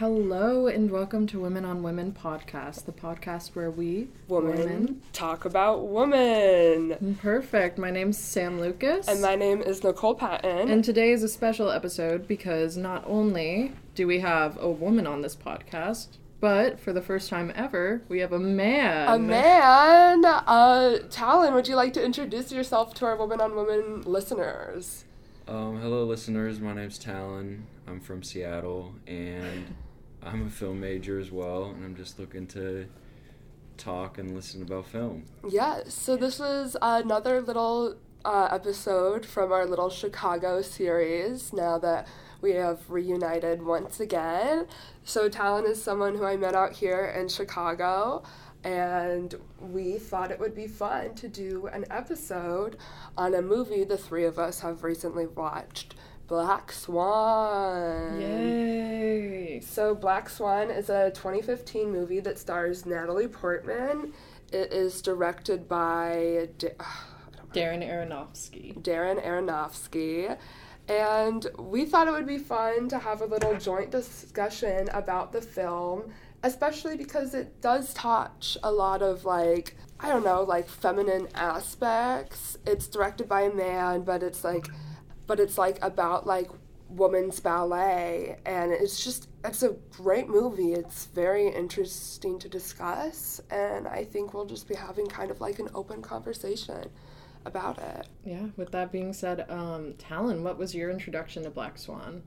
Hello and welcome to Women on Women podcast, the podcast where we women, talk about women. Perfect. My name's Sam Lucas. And my name is Nicole Patton. And today is a special episode because not only do we have a woman on this podcast, but for the first time ever, we have a man. A man. Uh, Talon, would you like to introduce yourself to our Women on Women listeners? Um, hello, listeners. My name's Talon. I'm from Seattle, and I'm a film major as well, and I'm just looking to talk and listen about film. Yeah, So this is another little uh, episode from our little Chicago series. Now that we have reunited once again. So Talon is someone who I met out here in Chicago and we thought it would be fun to do an episode on a movie the three of us have recently watched. Black Swan. Yay! So, Black Swan is a 2015 movie that stars Natalie Portman. It is directed by da- Darren Aronofsky. Darren Aronofsky. And we thought it would be fun to have a little joint discussion about the film especially because it does touch a lot of like I don't know, like feminine aspects. It's directed by a man, but it's like but it's like about like women's ballet and it's just it's a great movie. It's very interesting to discuss and I think we'll just be having kind of like an open conversation about it. Yeah, with that being said, um Talon, what was your introduction to Black Swan?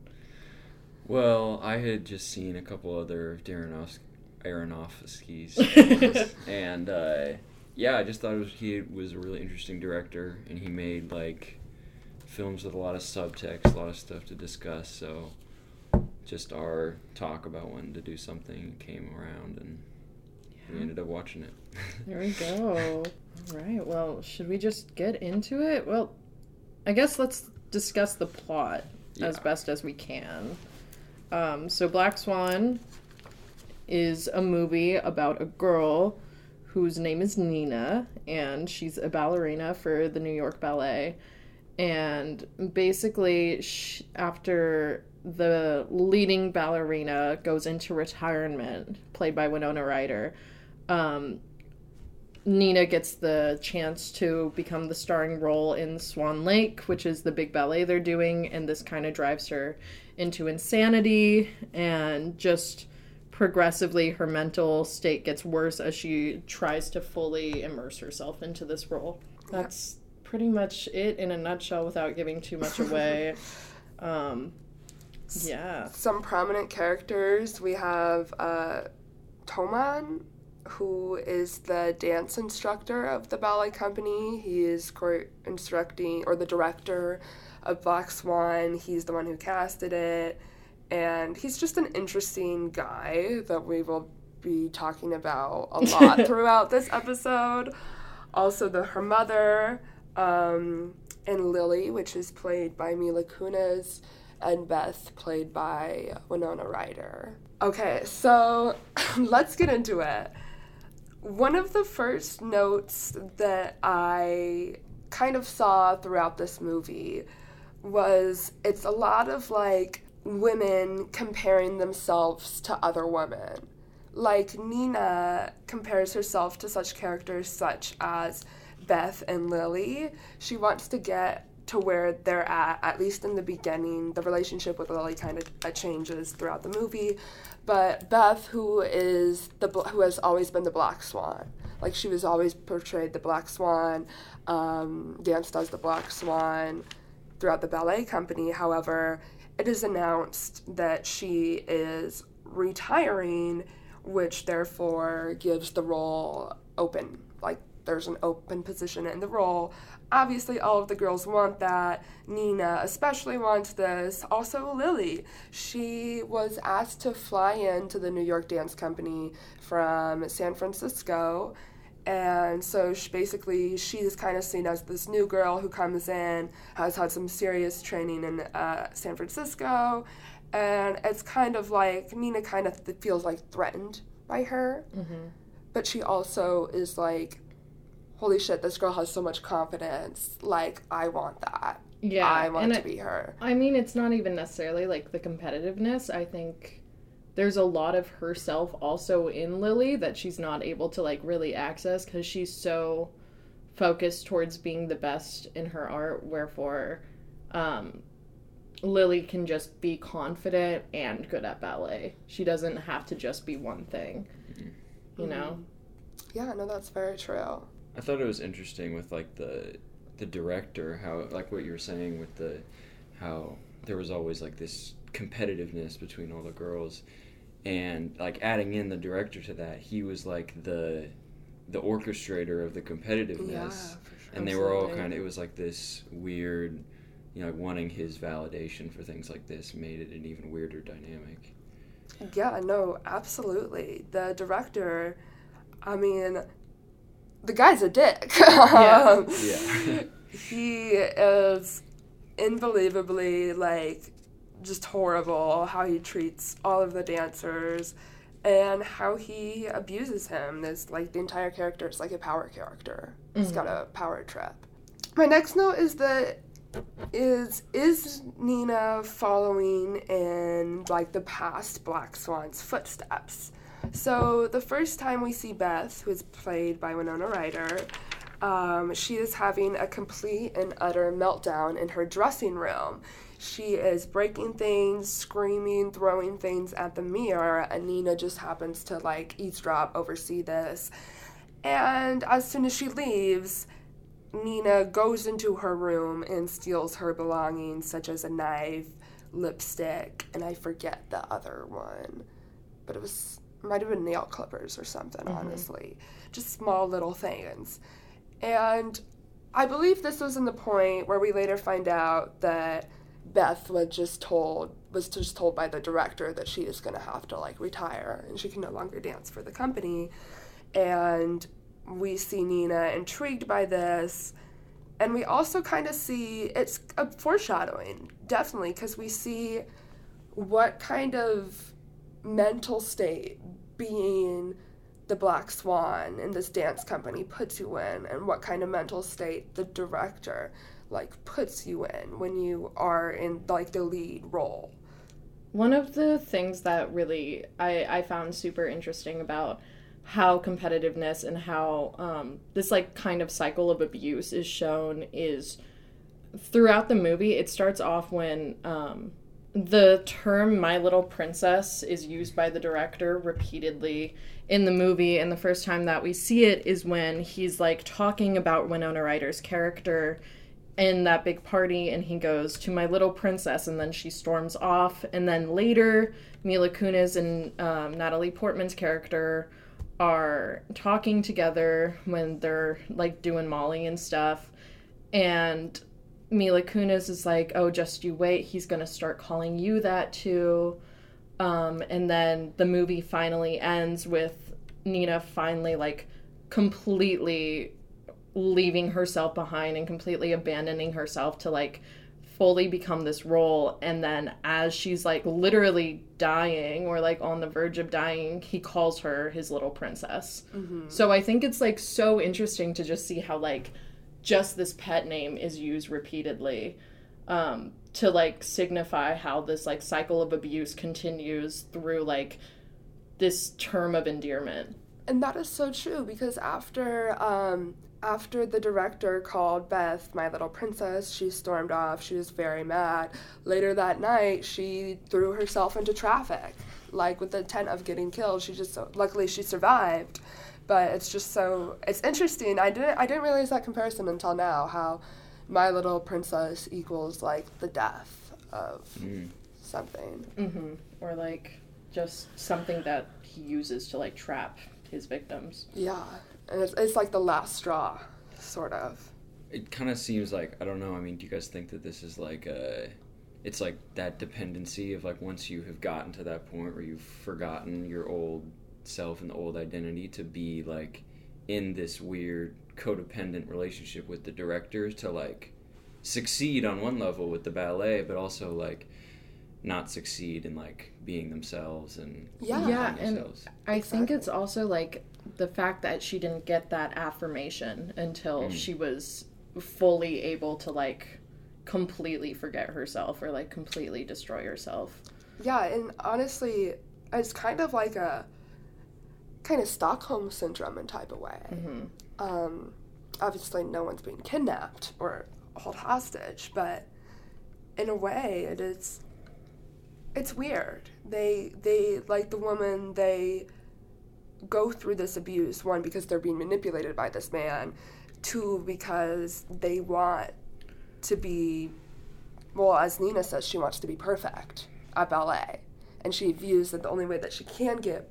Well, I had just seen a couple other Darren Aronofsky's, and uh, yeah, I just thought was, he was a really interesting director, and he made like films with a lot of subtext, a lot of stuff to discuss. So, just our talk about wanting to do something came around, and yeah. we ended up watching it. there we go. All right. Well, should we just get into it? Well, I guess let's discuss the plot yeah. as best as we can. Um, so Black Swan is a movie about a girl whose name is Nina, and she's a ballerina for the New York Ballet. And basically, she, after the leading ballerina goes into retirement, played by Winona Ryder, um, Nina gets the chance to become the starring role in Swan Lake, which is the big ballet they're doing, and this kind of drives her into insanity and just progressively her mental state gets worse as she tries to fully immerse herself into this role. That's pretty much it in a nutshell without giving too much away. um, yeah. Some prominent characters we have uh, Toman, who is the dance instructor of the ballet company. He is co- instructing, or the director of Black Swan. He's the one who casted it. And he's just an interesting guy that we will be talking about a lot throughout this episode. Also, the her mother, um, and Lily, which is played by Mila Kunis, and Beth, played by Winona Ryder. Okay, so let's get into it. One of the first notes that I kind of saw throughout this movie was it's a lot of like women comparing themselves to other women. Like Nina compares herself to such characters such as Beth and Lily. She wants to get to where they're at, at least in the beginning. The relationship with Lily kind of uh, changes throughout the movie, but Beth, who is the who has always been the Black Swan, like she was always portrayed the Black Swan. Um, dance does the Black Swan throughout the ballet company. However, it is announced that she is retiring, which therefore gives the role open. Like there's an open position in the role. Obviously, all of the girls want that. Nina especially wants this. Also, Lily. She was asked to fly in to the New York Dance Company from San Francisco and so she basically she's kind of seen as this new girl who comes in has had some serious training in uh, san francisco and it's kind of like nina kind of feels like threatened by her mm-hmm. but she also is like holy shit this girl has so much confidence like i want that yeah i want to it, be her i mean it's not even necessarily like the competitiveness i think there's a lot of herself also in Lily that she's not able to like really access because she's so focused towards being the best in her art. Wherefore, um, Lily can just be confident and good at ballet. She doesn't have to just be one thing, you know. Yeah, no, that's very true. I thought it was interesting with like the the director how like what you were saying with the how there was always like this competitiveness between all the girls and like adding in the director to that he was like the the orchestrator of the competitiveness Yeah, for sure. and they were all kind of it was like this weird you know like wanting his validation for things like this made it an even weirder dynamic Yeah, no, absolutely. The director, I mean, the guy's a dick. Yeah. Um, yeah. he is unbelievably like just horrible how he treats all of the dancers and how he abuses him. This like the entire character is like a power character. He's got a power trip my next note is that is is nina following in like the past black swan's footsteps so the first time we see beth who is played by winona ryder um, she is having a complete and utter meltdown in her dressing room. She is breaking things, screaming, throwing things at the mirror, and Nina just happens to like eavesdrop, oversee this. And as soon as she leaves, Nina goes into her room and steals her belongings, such as a knife, lipstick, and I forget the other one. But it was, might have been nail clippers or something, mm-hmm. honestly. Just small little things. And I believe this was in the point where we later find out that Beth was just told was just told by the director that she is going to have to like retire and she can no longer dance for the company. And we see Nina intrigued by this. And we also kind of see it's a foreshadowing, definitely, because we see what kind of mental state being the Black Swan in this dance company puts you in, and what kind of mental state the director like puts you in when you are in like the lead role. One of the things that really I, I found super interesting about how competitiveness and how um, this like kind of cycle of abuse is shown is throughout the movie. It starts off when um, the term "My Little Princess" is used by the director repeatedly in the movie, and the first time that we see it is when he's like talking about Winona Ryder's character in that big party and he goes to my little princess and then she storms off and then later mila kunis and um, natalie portman's character are talking together when they're like doing molly and stuff and mila kunis is like oh just you wait. He's gonna start calling you that too. Um, and then the movie finally ends with nina finally like completely leaving herself behind and completely abandoning herself to like fully become this role. And then as she's like literally dying or like on the verge of dying he calls her his little princess. So i think it's like so interesting to just see how like just this pet name is used repeatedly um, to like signify how this like cycle of abuse continues through like this term of endearment And that is so true because after um, after the director called Beth my little princess, she stormed off. She was very mad. Later that night, she threw herself into traffic, like with the intent of getting killed. She just luckily she survived. But it's just so it's interesting. I didn't I didn't realize that comparison until now. How my little princess equals like the death of Mm. something. hmm Or like just something that he uses to like trap his victims. Yeah, and it's it's like the last straw, sort of. it kind of seems like I don't know. I mean, do you guys think that this is like a, it's like that dependency of like once you have gotten to that point where you've forgotten your old self and the old identity to be like in this weird codependent relationship with the director to like succeed on one level with the ballet, but also like not succeed in like being themselves and Yeah. Yeah, finding and themselves. I think it's also like the fact that she didn't get that affirmation until Mm. she was fully able to like completely forget herself or like completely destroy herself. Yeah, and honestly, it's kind of like a kind of Stockholm syndrome in type of way. Mhm. Um, obviously, no one's being kidnapped or held hostage, but in a way, it is. It's weird. They they like the woman. They go through this abuse. One because they're being manipulated by this man. Two because they want to be. Well, as Nina says, she wants to be perfect at ballet, and she views that the only way that she can get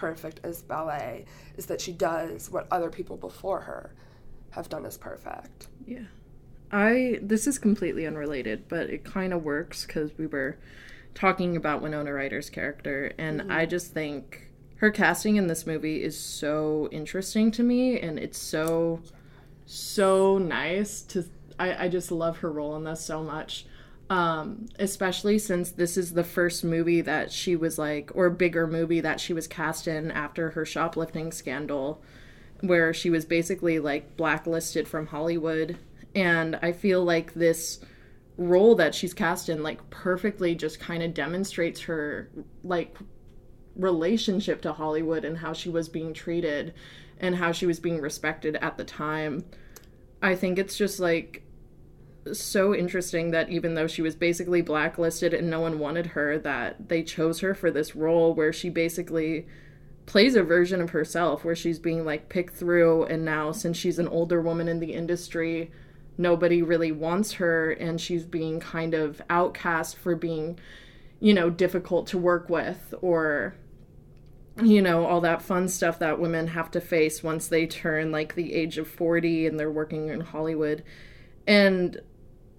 perfect as ballet is that she does what other people before her have done as perfect. Yeah. I this is completely unrelated, but it kind of works cuz we were talking about Winona Ryder's character and mm-hmm. I just think her casting in this movie is so interesting to me and it's so so nice to I, I just love her role in this so much. Um, especially since this is the first movie that she was like, or bigger movie that she was cast in after her shoplifting scandal, where she was basically like blacklisted from Hollywood. And I feel like this role that she's cast in, like, perfectly just kind of demonstrates her, like, relationship to Hollywood and how she was being treated and how she was being respected at the time. I think it's just like so interesting that even though she was basically blacklisted and no one wanted her, that they chose her for this role where she basically plays a version of herself where she's being like picked through. And now since she's an older woman in the industry nobody really wants her. And she's being kind of outcast for being you know difficult to work with or you know all that fun stuff that women have to face once they turn like the age of 40 and they're working in Hollywood. And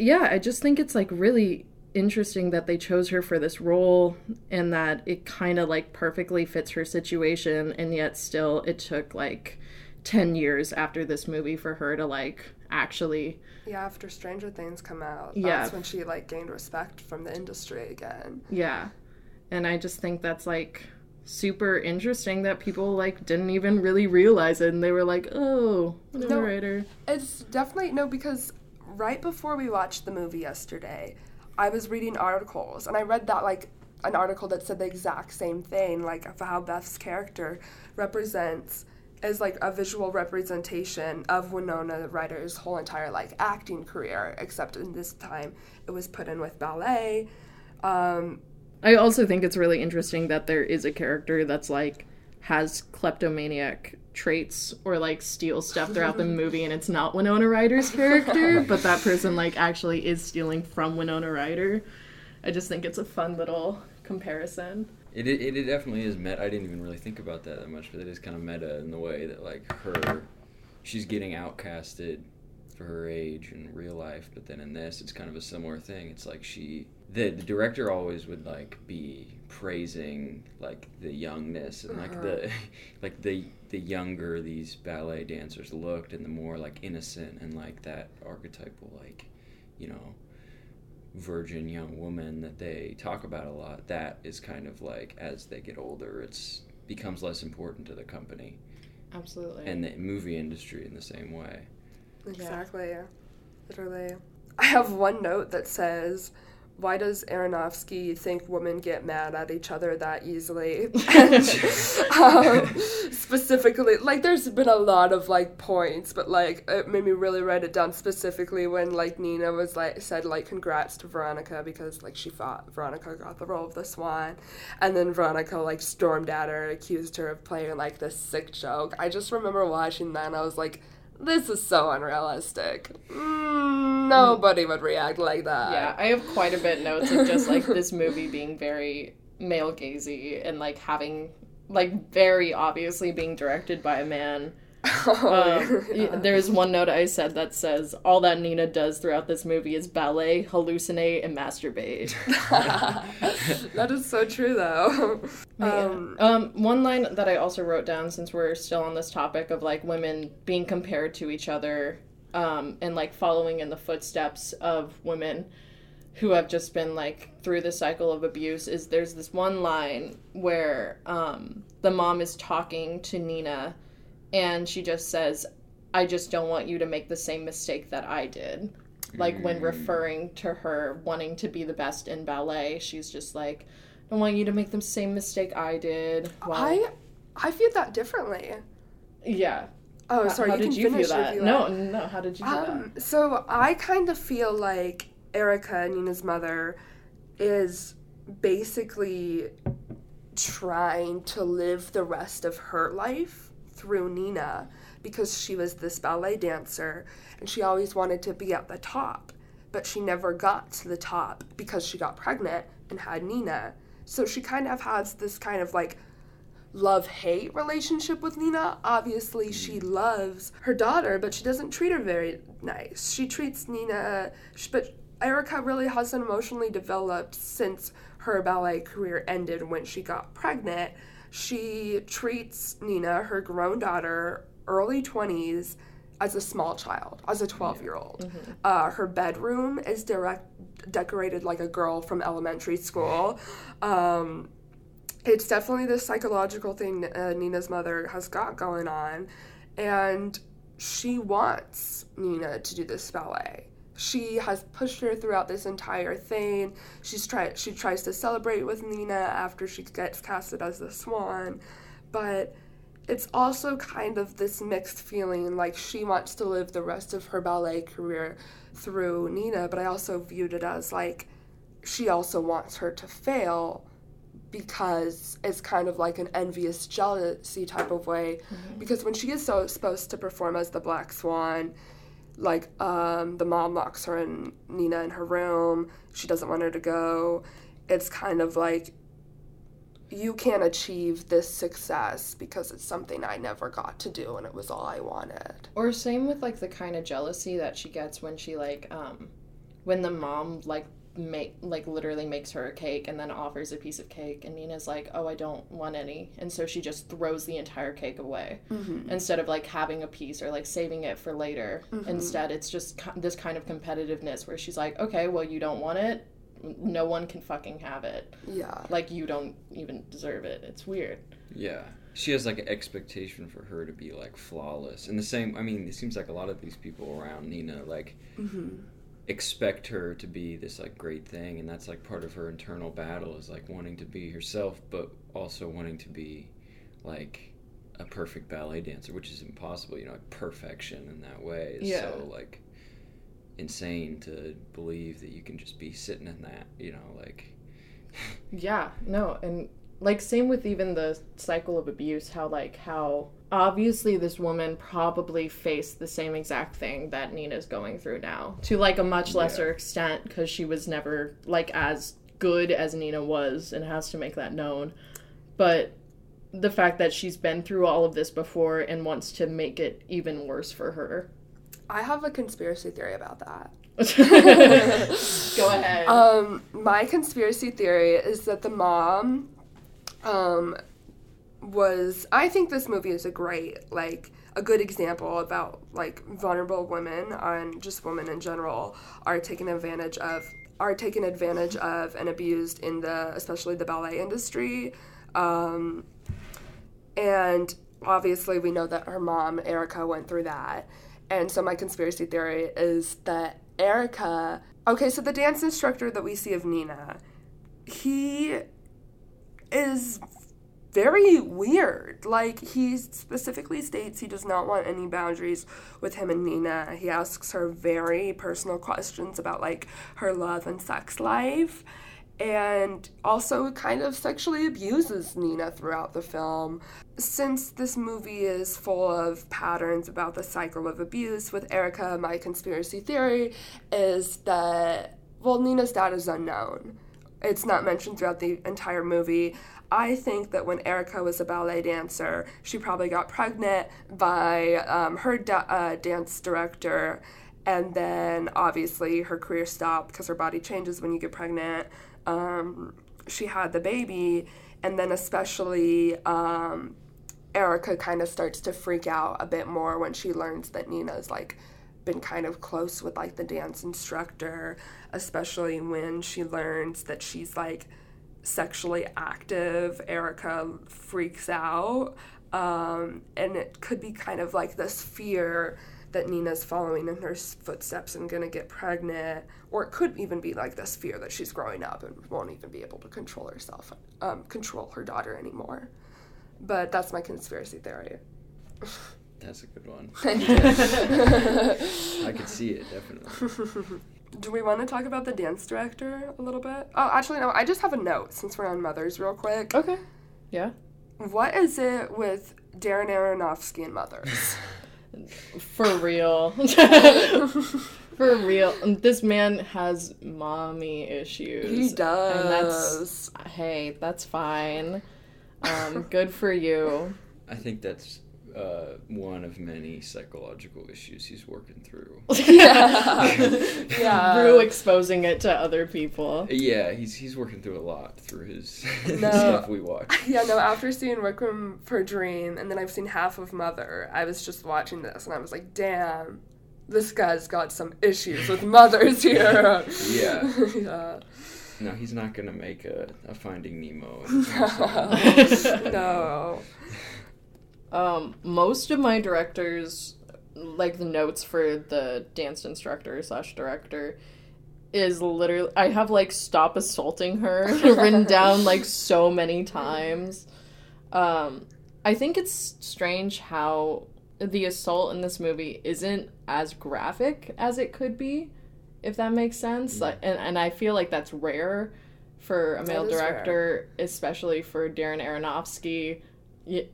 yeah i just think it's like really interesting that they chose her for this role and that it kind of like perfectly fits her situation and yet still it took like 10 years after this movie for her to like actually Yeah, after Stranger Things come out, Yeah. that's when she like gained respect from the industry again. yeah and i just think that's like super interesting that people like didn't even really realize it and they were like oh no No. writer It's definitely no because right before we watched the movie yesterday, I was reading articles and I read that like an article that said the exact same thing, like of how Beth's character represents is like a visual representation of Winona Ryder's whole entire like acting career, except in this time it was put in with ballet. Um, I also think it's really interesting that there is a character that's like has kleptomaniac traits or like steal stuff throughout the movie and it's not Winona Ryder's character, but that person like actually is stealing from Winona Ryder. I just think it's a fun little comparison. It, it, it definitely is meta. I didn't even really think about that that much, but it is kind of meta in the way that like her, she's getting outcasted for her age in real life, but then in this, it's kind of a similar thing. It's like she, the, the director always would like be praising like the youngness and like the, uh-huh. like the the younger these ballet dancers looked, and the more like innocent and like that archetypal like, you know, virgin young woman that they talk about a lot that is kind of like as they get older it's becomes less important to the company Absolutely. and the movie industry in the same way Exactly. yeah. Literally. I have one note that says, why does Aronofsky think women get mad at each other that easily? And, um, specifically, like, there's been a lot of like points, but like, it made me really write it down specifically when like Nina was like said like congrats to Veronica because like she fought Veronica got the role of the Swan, and then Veronica like stormed at her, accused her of playing like this sick joke. I just remember watching that and I was like. This is so unrealistic. Mm, nobody would react like that. yeah, I have quite a bit notes of just like this movie being very male gazy and like having like very obviously being directed by a man. Um, y- There's one note I said that says all that Nina does throughout this movie is ballet, hallucinate, and masturbate. that is so true, though. Um, Um, um, one line that I also wrote down since we're still on this topic of like women being compared to each other um, and like following in the footsteps of women who have just been like through the cycle of abuse is there's this one line where um, the mom is talking to Nina and she just says, I just don't want you to make the same mistake that I did. Like when referring to her wanting to be the best in ballet, she's just like, don't want you to make the same mistake I did. Well, I I viewed that differently. yeah. Oh, sorry. How you did can you finish that? view No, no. How did you feel Um, so I kind of feel like Erica, Nina's mother, is basically trying to live the rest of her life through Nina because she was this ballet dancer and she always wanted to be at the top, but she never got to the top because she got pregnant and had Nina. So she kind of has this kind of like love hate relationship with Nina. Obviously, mm. she loves her daughter, but she doesn't treat her very nice. She treats Nina, but Erica really hasn't emotionally developed since her ballet career ended when she got pregnant. She treats Nina, her grown daughter, early 20s, as a small child, as a 12 year old. Uh, her bedroom is direct, decorated like a girl from elementary school. Um, it's definitely this psychological thing uh, Nina's mother has got going on, and she wants Nina to do this ballet. She has pushed her throughout this entire thing. She's tried. She tries to celebrate with Nina after she gets casted as the Swan, but it's also kind of this mixed feeling. Like she wants to live the rest of her ballet career through Nina, but I also viewed it as like she also wants her to fail because it's kind of like an envious jealousy type of way mm-hmm. because when she is so supposed to perform as the black swan like um, the mom locks her and nina in her room. She doesn't want her to go. It's kind of like you can't achieve this success because it's something i never got to do and it was all i wanted. Or same with like the kind of jealousy that she gets when she like um when the mom like make like literally makes her a cake and then offers a piece of cake and Nina's like, "Oh, I don't want any." And so she just throws the entire cake away mm-hmm. instead of like having a piece or like saving it for later. Mm-hmm. Instead, it's just ki- this kind of competitiveness where she's like, "Okay, well, you don't want it. No one can fucking have it. yeah Like you don't even deserve it." It's weird. Yeah. She has like an expectation for her to be like flawless. And the same, I mean, it seems like a lot of these people around Nina like mm-hmm. Expect her to be this like great thing. And that's like part of her internal battle is like wanting to be herself, but also wanting to be like a perfect ballet dancer, which is impossible. You know, like perfection in that way is Yeah. so like insane to believe that you can just be sitting in that, you know, like. Yeah, no, and like same with even the cycle of abuse, how like how obviously this woman probably faced the same exact thing that Nina's going through now to like a much lesser Yeah. extent because she was never like as good as Nina was and has to make that known. But the fact that she's been through all of this before and wants to make it even worse for her. i have a conspiracy theory about that Go ahead. Um, my conspiracy theory is that the mom, um, was. I think this movie is a great, like, a good example about like vulnerable women and just women in general are taken advantage of are taken advantage of and abused in the especially the ballet industry. Um, and obviously, we know that her mom, Erica, went through that. And so, my conspiracy theory is that Erica. Okay, so the dance instructor that we see of Nina, he is very weird. Like, he specifically states he does not want any boundaries with him and Nina. He asks her very personal questions about, like, her love and sex life and also kind of sexually abuses Nina throughout the film. Since this movie is full of patterns about the cycle of abuse with Erica, my conspiracy theory is that, well, Nina's dad is unknown. It's not mentioned throughout the entire movie. I think that when Erica was a ballet dancer, she probably got pregnant by um, her da- uh, dance director, and then obviously her career stopped because her body changes when you get pregnant. Um, she had the baby, and then especially um, Erica kind of starts to freak out a bit more when she learns that Nina's like been kind of close with like the dance instructor, especially when she learns that she's like sexually active. Erica freaks out. Um, and it could be kind of like this fear that Nina's following in her footsteps and gonna get pregnant, or it could even be like this fear that she's growing up and won't even be able to control herself, um, control her daughter anymore. But that's my conspiracy theory. That's a good one. I could see it definitely. Do we want to talk about the dance director a little bit? Oh, actually, no. I just have a note since we're on mothers, real quick. Okay. Yeah. What is it with Darren Aronofsky and mothers? For real. For real. This man has mommy issues. he does. And that's hey, that's fine. Um, good for you. I think that's uh, one of many psychological issues he's working through. yeah. yeah. Through exposing it to other people. Yeah, he's he's working through a lot through his No. stuff we watch. Yeah, no, after seeing Requiem for a Dream and then I've seen half of Mother, I was just watching this and I was like, damn, this guy's got some issues with mothers here. Yeah. yeah. No, he's not gonna make a, a Finding Nemo. no. Um, most of my directors, like the notes for the dance instructor slash director, is literally I have like stop assaulting her written down like so many times. Um, I think it's strange how the assault in this movie isn't as graphic as it could be, if that makes sense. Like, and and I feel like that's rare for a male is rare. director, especially for Darren Aronofsky.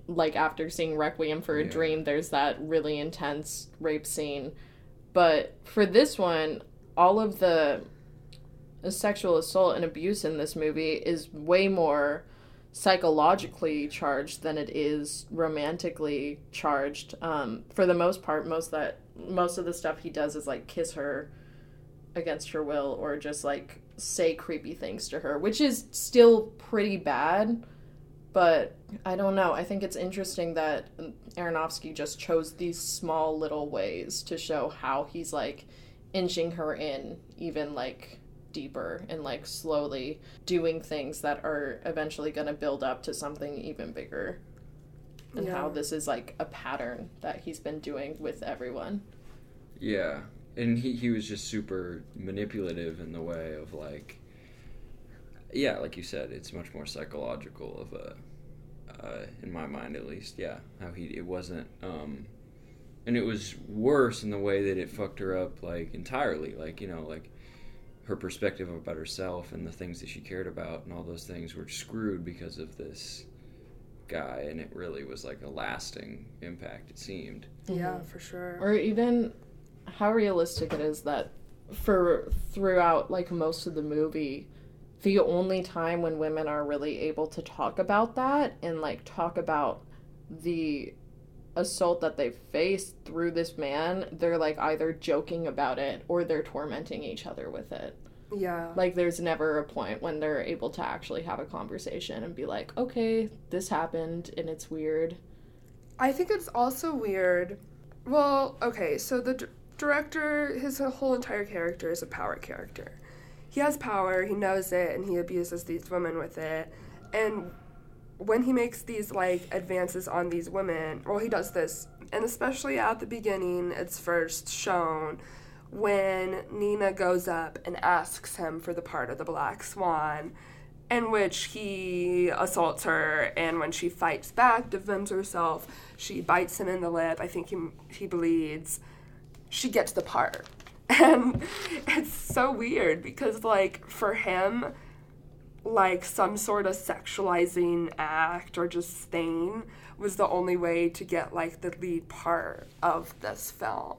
Like after seeing Requiem for a Yeah. Dream, there's that really intense rape scene. But for this one, all of the sexual assault and abuse in this movie is way more psychologically charged than it is romantically charged. Um, for the most part, most that most of the stuff he does is like kiss her against her will or just like say creepy things to her, which is still pretty bad. But I don't know. I think it's interesting that Aronofsky just chose these small little ways to show how he's like inching her in, even like deeper and like slowly doing things that are eventually going to build up to something even bigger. And how this is like a pattern that he's been doing with everyone. Yeah, and he he was just super manipulative in the way of like, yeah, like you said, it's much more psychological of a, uh, in my mind at least. Yeah, how he it wasn't, um, and it was worse in the way that it fucked her up like entirely. Like you know, like her perspective about herself and the things that she cared about and all those things were screwed because of this guy, and it really was like a lasting impact. It seemed. Yeah, for sure. or even how realistic it is that for throughout like most of the movie the only time when women are really able to talk about that and like talk about the assault that they've faced through this man they're like either joking about it or they're tormenting each other with it Yeah. like there's never a point when they're able to actually have a conversation and be like okay this happened and it's weird I think it's also weird. Well, okay, so the d- director, his whole entire character is a power character. He has power, he knows it, and he abuses these women with it. And when he makes these like advances on these women, well, he does this, and especially at the beginning, it's first shown when Nina goes up and asks him for the part of the Black Swan in which he assaults her and when she fights back defends herself she bites him in the lip. I think he, he bleeds. She gets the part and it's so weird because like for him like some sort of sexualizing act or just thing was the only way to get like the lead part of this film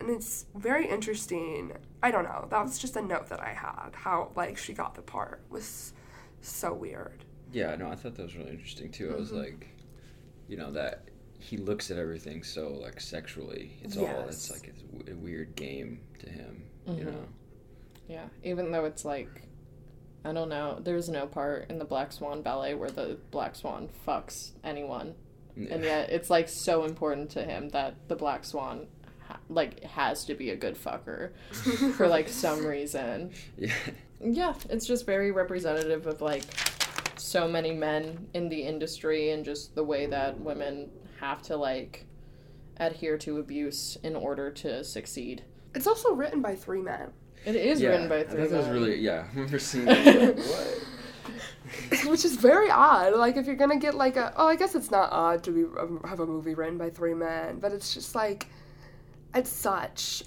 and it's very interesting. I don't know. That was just a note that I had. How like she got the part was so weird. Yeah, no, I thought that was really interesting too. I was Mm-hmm. like, you know, that he looks at everything so like sexually. It's all it's like it's w- a weird game to him. You Mhm. know. Yeah, even though it's like, I don't know, there's no part in the Black Swan ballet where the Black Swan fucks anyone. And yet it's like so important to him that the Black Swan ha- like has to be a good fucker for like some reason. yeah, Yeah, it's just very representative of like so many men in the industry and just the way that women have to like adhere to abuse in order to succeed. It's also written by three men. It is yeah, written by I three thought that was men. really yeah. I remember seeing that. like, which is very odd. Like if you're gonna get like a oh, I guess it's not odd to be um, have a movie written by three men, but it's just like it's such.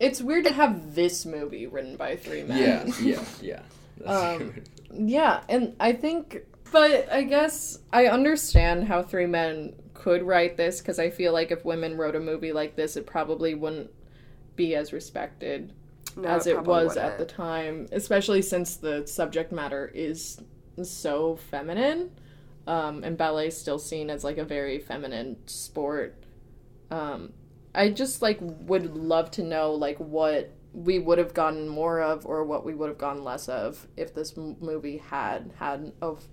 It's weird to have this movie written by three men. Yeah, yeah, yeah. That's Um. Yeah, and I think, but I guess I understand how three men could write this because I feel like if women wrote a movie like this, it probably wouldn't be as respected No, as it probably was at the time, especially since the subject matter is so feminine. Um, and ballet is still seen as like a very feminine sport. Um, I just like would love to know like what we would have gotten more of or what we would have gotten less of if this m- movie had had a f-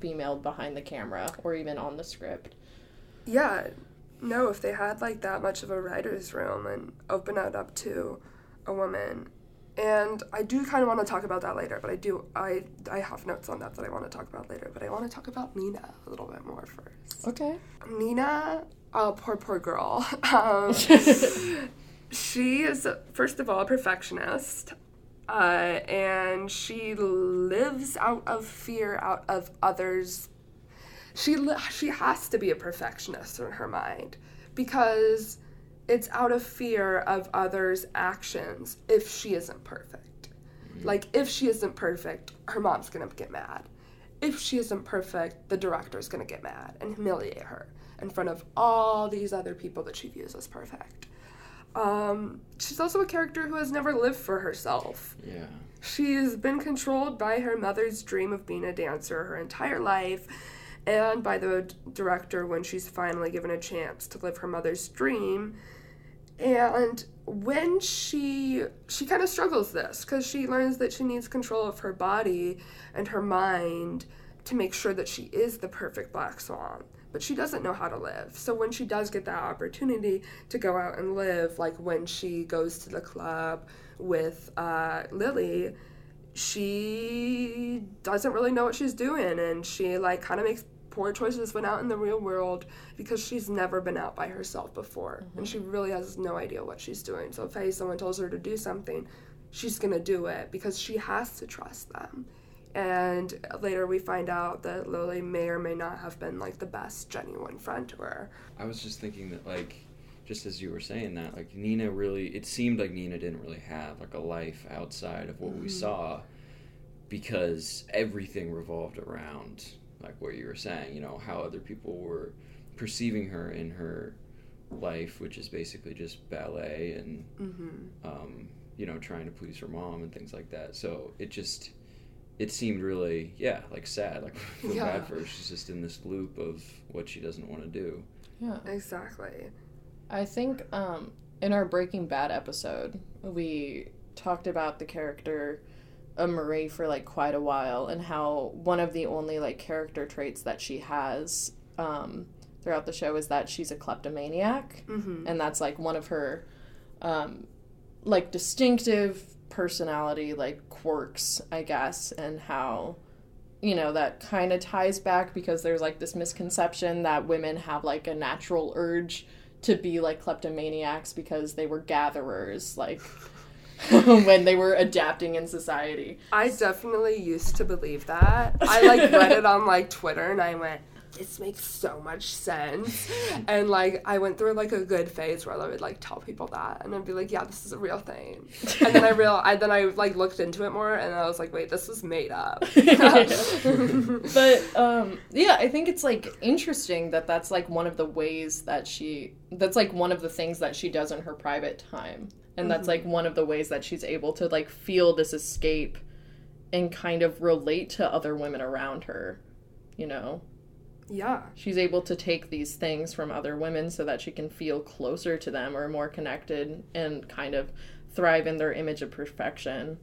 female behind the camera or even on the script. Yeah, no. If they had like that much of a writer's room and open it up to a woman, and I do kind of want to talk about that later. But I do I I have notes on that that I want to talk about later. But I want to talk about Nina a little bit more first. Okay. Nina, oh poor poor girl. Um, she is first of all a perfectionist uh, and she lives out of fear out of others she she has to be a perfectionist in her mind because it's out of fear of others actions if she isn't perfect. Like if she isn't perfect her mom's gonna get mad. If she isn't perfect the director's gonna get mad and humiliate her in front of all these other people that she views as perfect. Um, she's also a character who has never lived for herself. Yeah. She's been controlled by her mother's dream of being a dancer her entire life and by the director when she's finally given a chance to live her mother's dream. And when she she kind of struggles this cuz she learns that she needs control of her body and her mind to make sure that she is the perfect black swan. But she doesn't know how to live. So when she does get that opportunity to go out and live, like when she goes to the club with uh, Lily, she doesn't really know what she's doing and she like kind of makes poor choices when out in the real world because she's never been out by herself before. And mm-hmm. she really has no idea what she's doing. So if hey someone tells her to do something she's gonna do it because she has to trust them. And later we find out that lily may or may not have been like the best genuine friend to her. I was just thinking that like just as you were saying that like Nina really it seemed like Nina didn't really have like a life outside of what we mm-hmm. saw because everything revolved around like what you were saying, you know, how other people were perceiving her in her life, which is basically just ballet and mm-hmm. um, you know, trying to please her mom and things like that. So it just it seemed really yeah, like sad, like I feel Yeah. bad for her. She's just in this loop of what she doesn't want to do. Yeah. exactly I think um, in our Breaking Bad episode, we talked about the character of Marie for like quite a while and how one of the only like character traits that she has um, throughout the show is that she's a kleptomaniac. mm-hmm. And that's like one of her um, like distinctive personality like quirks, I guess, and how you know that kind of ties back because there's like this misconception that women have like a natural urge to be like kleptomaniacs because they were gatherers like when they were adapting in society. I definitely used to believe that. I like read it on like Twitter and I went, this makes so much sense. And like I went through like a good phase where I would like tell people that and I'd be like, yeah, this is a real thing. And then I real I then I like looked into it more and I was like, wait, this was made up. but um yeah i think it's like interesting that that's like one of the ways that she that's like one of the things that she does in her private time and that's like one of the ways that she's able to like feel this escape and kind of relate to other women around her you know yeah. she's able to take these things from other women so that she can feel closer to them or more connected and kind of thrive in their image of perfection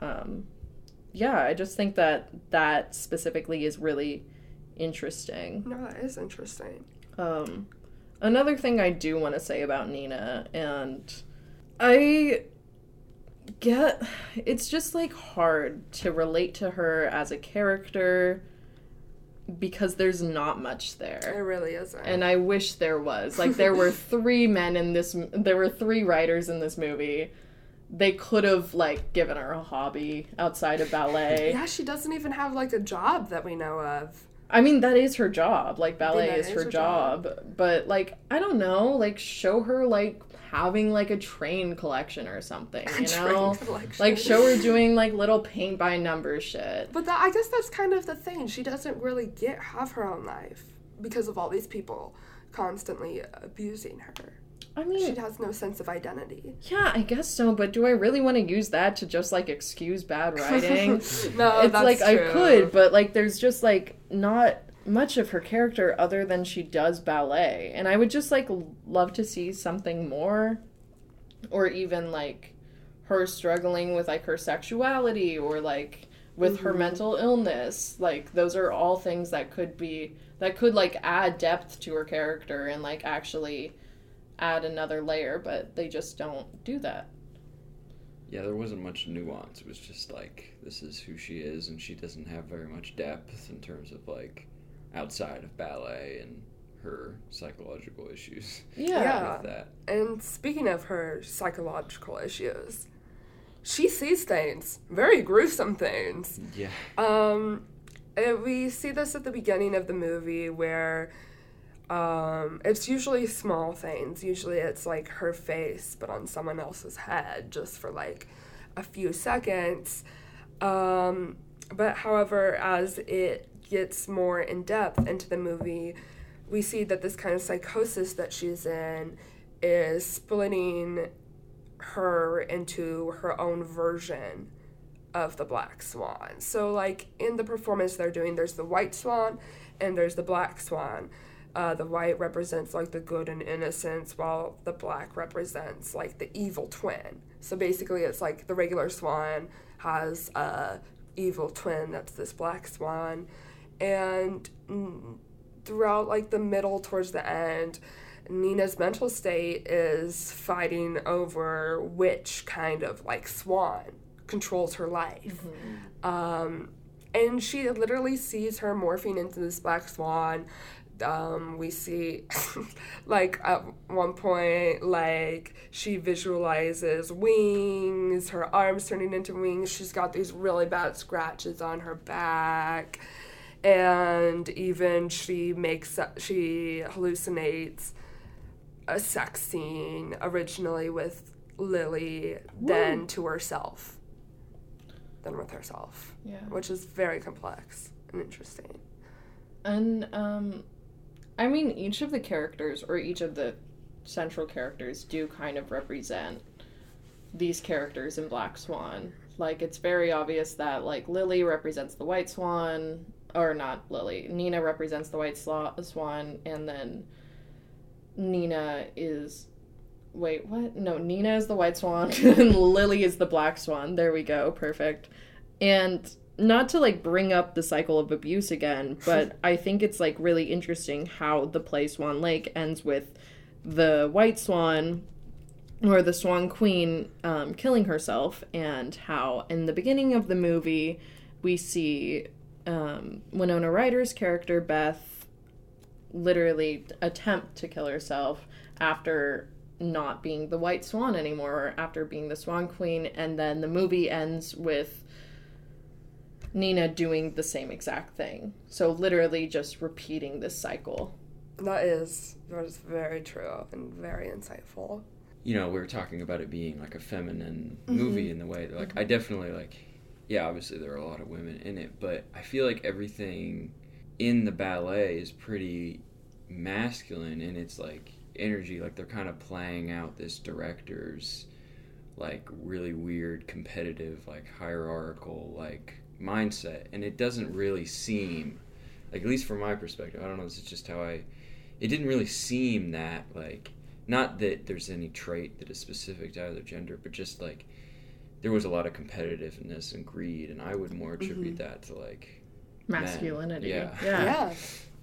um, yeah i just think that that specifically is really interesting No, that is interesting. um, another thing i do want to say about nina and i get it's just like hard to relate to her as a character because there's not much It there. really isn't. And I wish there was. Like there were three men in this there were three writers in this movie. They could have like given her a hobby outside of ballet. yeah, she doesn't even have like a job that we know of. I mean, that is her job. Like ballet is her her job. job. But like, I don't know. Like, show her like having like a train collection or something. You know, collection. like show her doing like little paint by number shit. But that, I guess that's kind of the thing. She doesn't really get have her own life because of all these people constantly abusing her. I mean, She has no sense of identity. yeah, I guess so. But do I really want to use that to just like excuse bad writing? no, it's like I could, but like there's just like not much of her character other than she does ballet, and I would just like love to see something more, or even like her struggling with like her sexuality or like with her Mhm. mental illness. Like those are all things that could be that could like add depth to her character and like actually add another layer, but they just don't do that. Yeah, there wasn't much nuance. It was just like this is who she is, and she doesn't have very much depth in terms of like outside of ballet and her psychological issues Yeah. Yeah. that. And speaking of her psychological issues, she sees things, very gruesome things. Yeah. Um, and we see this at the beginning of the movie where um, it's usually small things. Usually it's like her face, but on someone else's head, just for like a few seconds. Um, but however, as it gets more in depth into the movie, we see that this kind of psychosis that she's in is splitting her into her own version of the black swan. So, like in the performance they're doing, there's the white swan and there's the black swan. Uh, the white represents like the good and innocence, while the black represents like the evil twin. So basically, it's like the regular swan has a evil twin that's this black swan, and throughout like the middle towards the end, Nina's mental state is fighting over which kind of like swan controls her life. Um, and she literally sees her morphing into this black swan. Um, we see, like, at one point, like, she visualizes wings, her arms turning into wings. She's got these really bad scratches on her back. And even she makes, she hallucinates a sex scene originally with Lily, then to herself, then with herself, Yeah. which is very complex and interesting. And um I mean each of the characters or each of the central characters do kind of represent these characters in Black Swan. Like it's very obvious that like Lily represents the White Swan or not Lily. Nina represents the White Swan and then Nina is wait, what? No, Nina is the White Swan and Lily is the Black Swan. There we go. Perfect. And not to like bring up the cycle of abuse again, but I think it's like really interesting how the play Swan Lake ends with the White Swan or the Swan Queen um, killing herself, and how in the beginning of the movie we see um, Winona Ryder's character Beth literally attempt to kill herself after not being the White Swan anymore, or after being the Swan Queen, and then the movie ends with Nina doing the same exact thing. So literally just repeating this cycle. That is that is very true and very insightful. you know, we were talking about it being like a feminine Mm-hmm. movie in the way that, like, I definitely like, yeah, obviously there are a lot of women in it, but I feel like everything in the ballet is pretty masculine in its like energy. Like they're kind of playing out this director's like really weird competitive like hierarchical like mindset and it doesn't really seem like at least from my perspective i don't know this is just how i it didn't really seem that like not that there's any trait that is specific to either gender but just like there was a lot of competitiveness and greed and i would more attribute mm-hmm. that to like men. Masculinity. Yeah. Yeah. Yeah.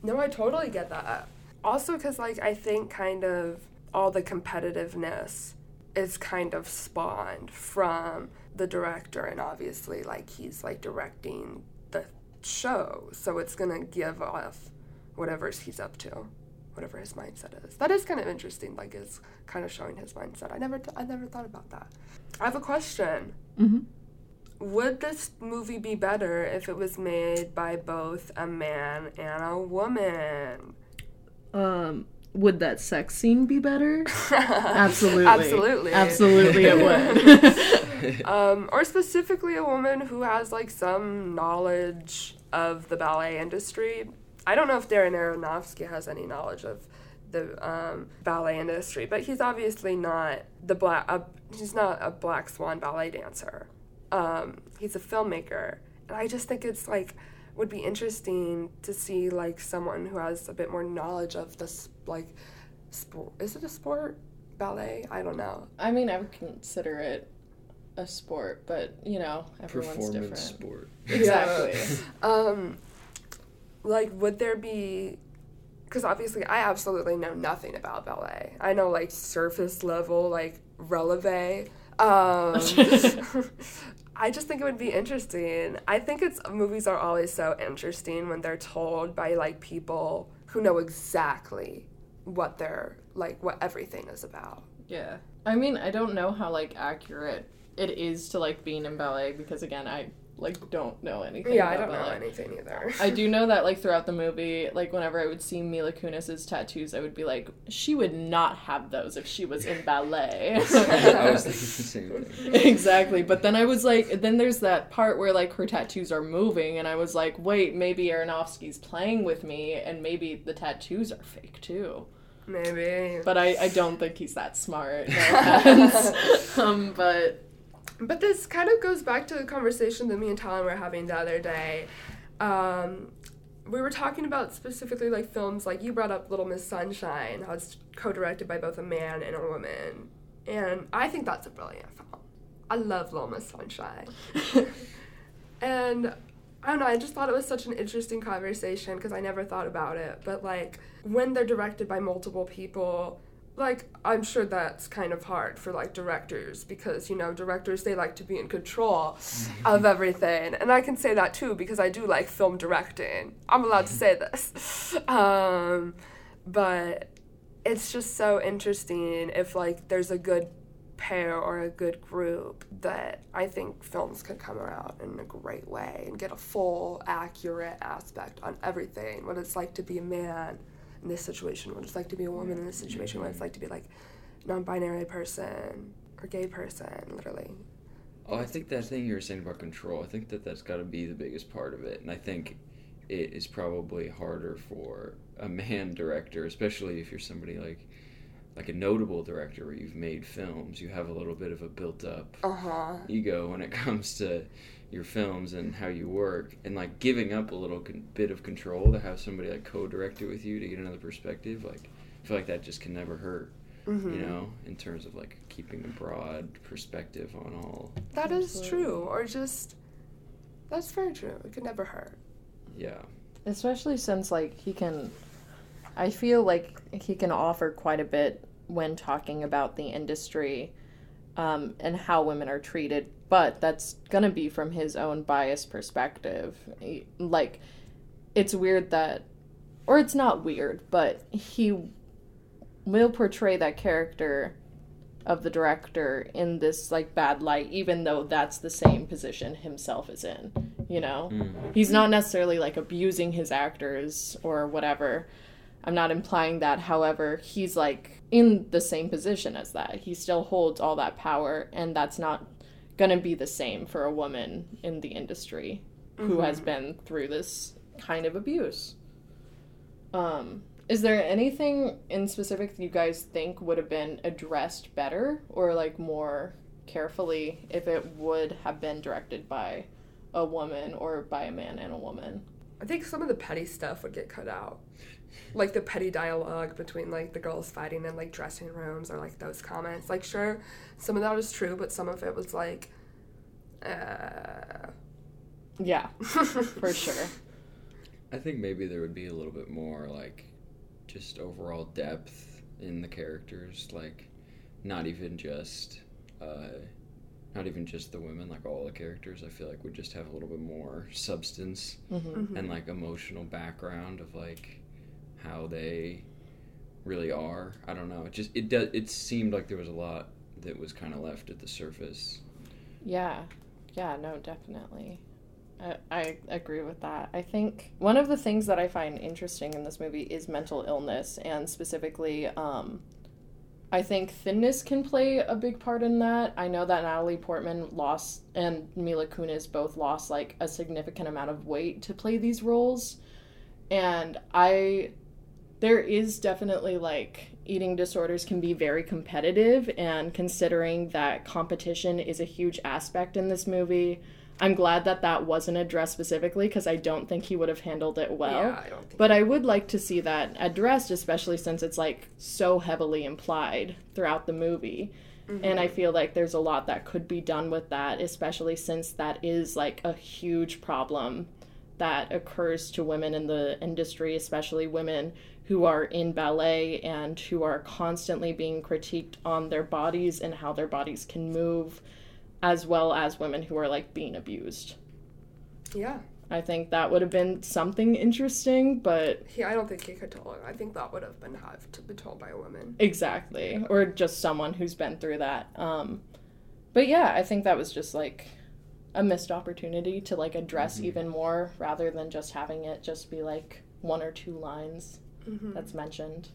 No, I totally get that. Also, because, like, I think kind of all the competitiveness is kind of spawned from the director, and obviously, like, he's like directing the show, so it's gonna give off whatever he's up to, whatever his mindset is. That is kind of interesting. Like, it's kind of showing his mindset. I never, th- I never thought about that. I have a question. Mm-hmm. Would this movie be better if it was made by both a man and a woman? Um, would that sex scene be better? Absolutely. Absolutely. Absolutely, it would. um, or specifically a woman who has like some knowledge of the ballet industry. I don't know if Darren Aronofsky has any knowledge of the um, ballet industry, but he's obviously not the black. Uh, he's not a black swan ballet dancer. Um, he's a filmmaker, and I just think it's like would be interesting to see like someone who has a bit more knowledge of this like sport. Is it a sport? Ballet? I don't know. I mean, I would consider it a sport, but you know, everyone's different. Performance sport. Exactly. Um, like, would there be? Because obviously, I absolutely know nothing about ballet. I know like surface level, like releve. Um, I just think it would be interesting. I think it's movies are always so interesting when they're told by like people who know exactly what they're like, what everything is about. Yeah. I mean, I don't know how like accurate it is to like being in ballet because again, I like don't know anything. Yeah, I don't know anything either. I do know that like throughout the movie, like whenever I would see Mila Kunis's tattoos, I would be like, she would not have those if she was in ballet. I was thinking the same thing. exactly. But then I was like, then there's that part where like her tattoos are moving, and I was like, wait, maybe Aronofsky's playing with me, and maybe the tattoos are fake too. Maybe. But I, I don't think he's that smart. No um, but But this kind of goes back to the conversation that me and Talon were having the other day. Um, we were talking about specifically like films like you brought up Little Miss Sunshine, how it's co-directed by both a man and a woman, and I think that's a brilliant film. I love Little Miss Sunshine, and I don't know. I just thought it was such an interesting conversation because I never thought about it. But like when they're directed by multiple people, like I'm sure that's kind of hard for like directors because you know directors they like to be in control of everything, and I can say that too because I do like film directing. I'm allowed to say this, um, but it's just so interesting if like there's a good pair or a good group that I think films could come around in a great way and get a full, accurate aspect on everything. What it's like to be a man in this situation, what it's like to be a woman in this situation, what it's like to be like non-binary person or gay person, literally. Oh, I think that thing you were saying about control, I think that that's got to be the biggest part of it. And I think it is probably harder for a man director, especially if you're somebody like like a notable director where you've made films. You have a little bit of a built up Uh huh. ego when it comes to your films and how you work and like giving up a little con- bit of control to have somebody like co-direct it with you to get another perspective like i feel like that just can never hurt Mm-hmm. you know in terms of like keeping a broad perspective on all That is Absolutely. true, or just that's very true. It could never hurt. yeah especially since like he can i feel like he can offer quite a bit when talking about the industry um, and how women are treated but that's gonna be from his own biased perspective. Like it's weird that or it's not weird but he will portray that character of the director in this like bad light even though that's the same position himself is in you know? Mm. he's not necessarily like abusing his actors or whatever. I'm not implying that however he's like in the same position as that. He still holds all that power and that's not gonna be the same for a woman in the industry who has been through this kind of abuse um is there anything in specific that you guys think would have been addressed better or like more carefully if it would have been directed by a woman or by a man and a woman? I think some of the petty stuff would get cut out. Like the petty dialogue between like the girls fighting in like dressing rooms or like those comments. Like sure, some of that was true, but some of it was like uh Yeah, for sure. i think maybe there would be a little bit more like just overall depth in the characters like not even just uh not even just the women, like all the characters, I feel like would just have a little bit more substance Mm-hmm. and like emotional background of like how they really are. I don't know. It just it does. It seemed like there was a lot that was kind of left at the surface. Yeah, yeah, no, definitely. I, I agree with that. I think one of the things that I find interesting in this movie is mental illness, and specifically, um, I think thinness can play a big part in that. I know that Natalie Portman lost and Mila Kunis both lost like a significant amount of weight to play these roles, and I there is definitely like eating disorders can be very competitive and considering that competition is a huge aspect in this movie i'm glad that that wasn't addressed specifically because i don't think he would have handled it well. Yeah, I don't think. but i would like to see that addressed especially since it's like so heavily implied throughout the movie. Mm-hmm. And i feel like there's a lot that could be done with that especially since that is like a huge problem that occurs to women in the industry, especially women who are in ballet and who are constantly being critiqued on their bodies and how their bodies can move, as well as women who are like being abused. yeah, I think that would have been something interesting, but he. I don't think he could tell. I think that would have been have to be told by a woman. exactly, or just someone who's been through that. Um, but yeah, I think that was just like a missed opportunity to like address even more rather than just having it just be like one or two lines that's mentioned.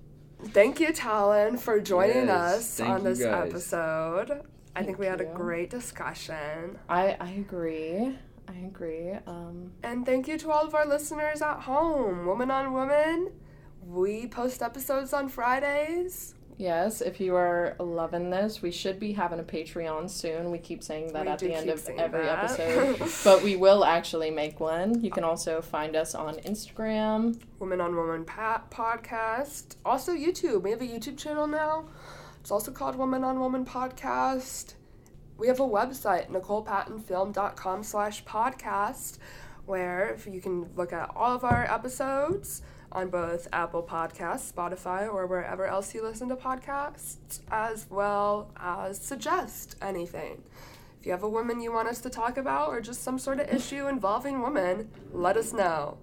Thank you, Talon, for joining Yes, us thank on this guys. episode. I think we had a great discussion. I I agree. I agree. Um, And thank you to all of our listeners at home. Woman on Woman. We post episodes on Fridays. Yes, if you are loving this, we should be having a Patreon soon. We keep saying that We at the end of every that. episode, but we will actually make one. You can also find us on Instagram. Woman on Woman pa- podcast. Also YouTube. We have a YouTube channel now. It's also called Woman on Woman podcast. We have a website, NicolePattonFilm.com slash podcast, where if you can look at all of our episodes on both Apple Podcasts, Spotify, or wherever else you listen to podcasts, as well as suggest anything. If you have a woman you want us to talk about or just some sort of issue involving women, let us know.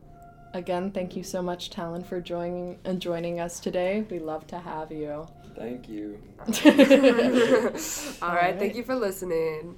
Again, thank you so much, Talon, for joining and joining us today. We love to have you. Thank you. All right, right. thank you for listening.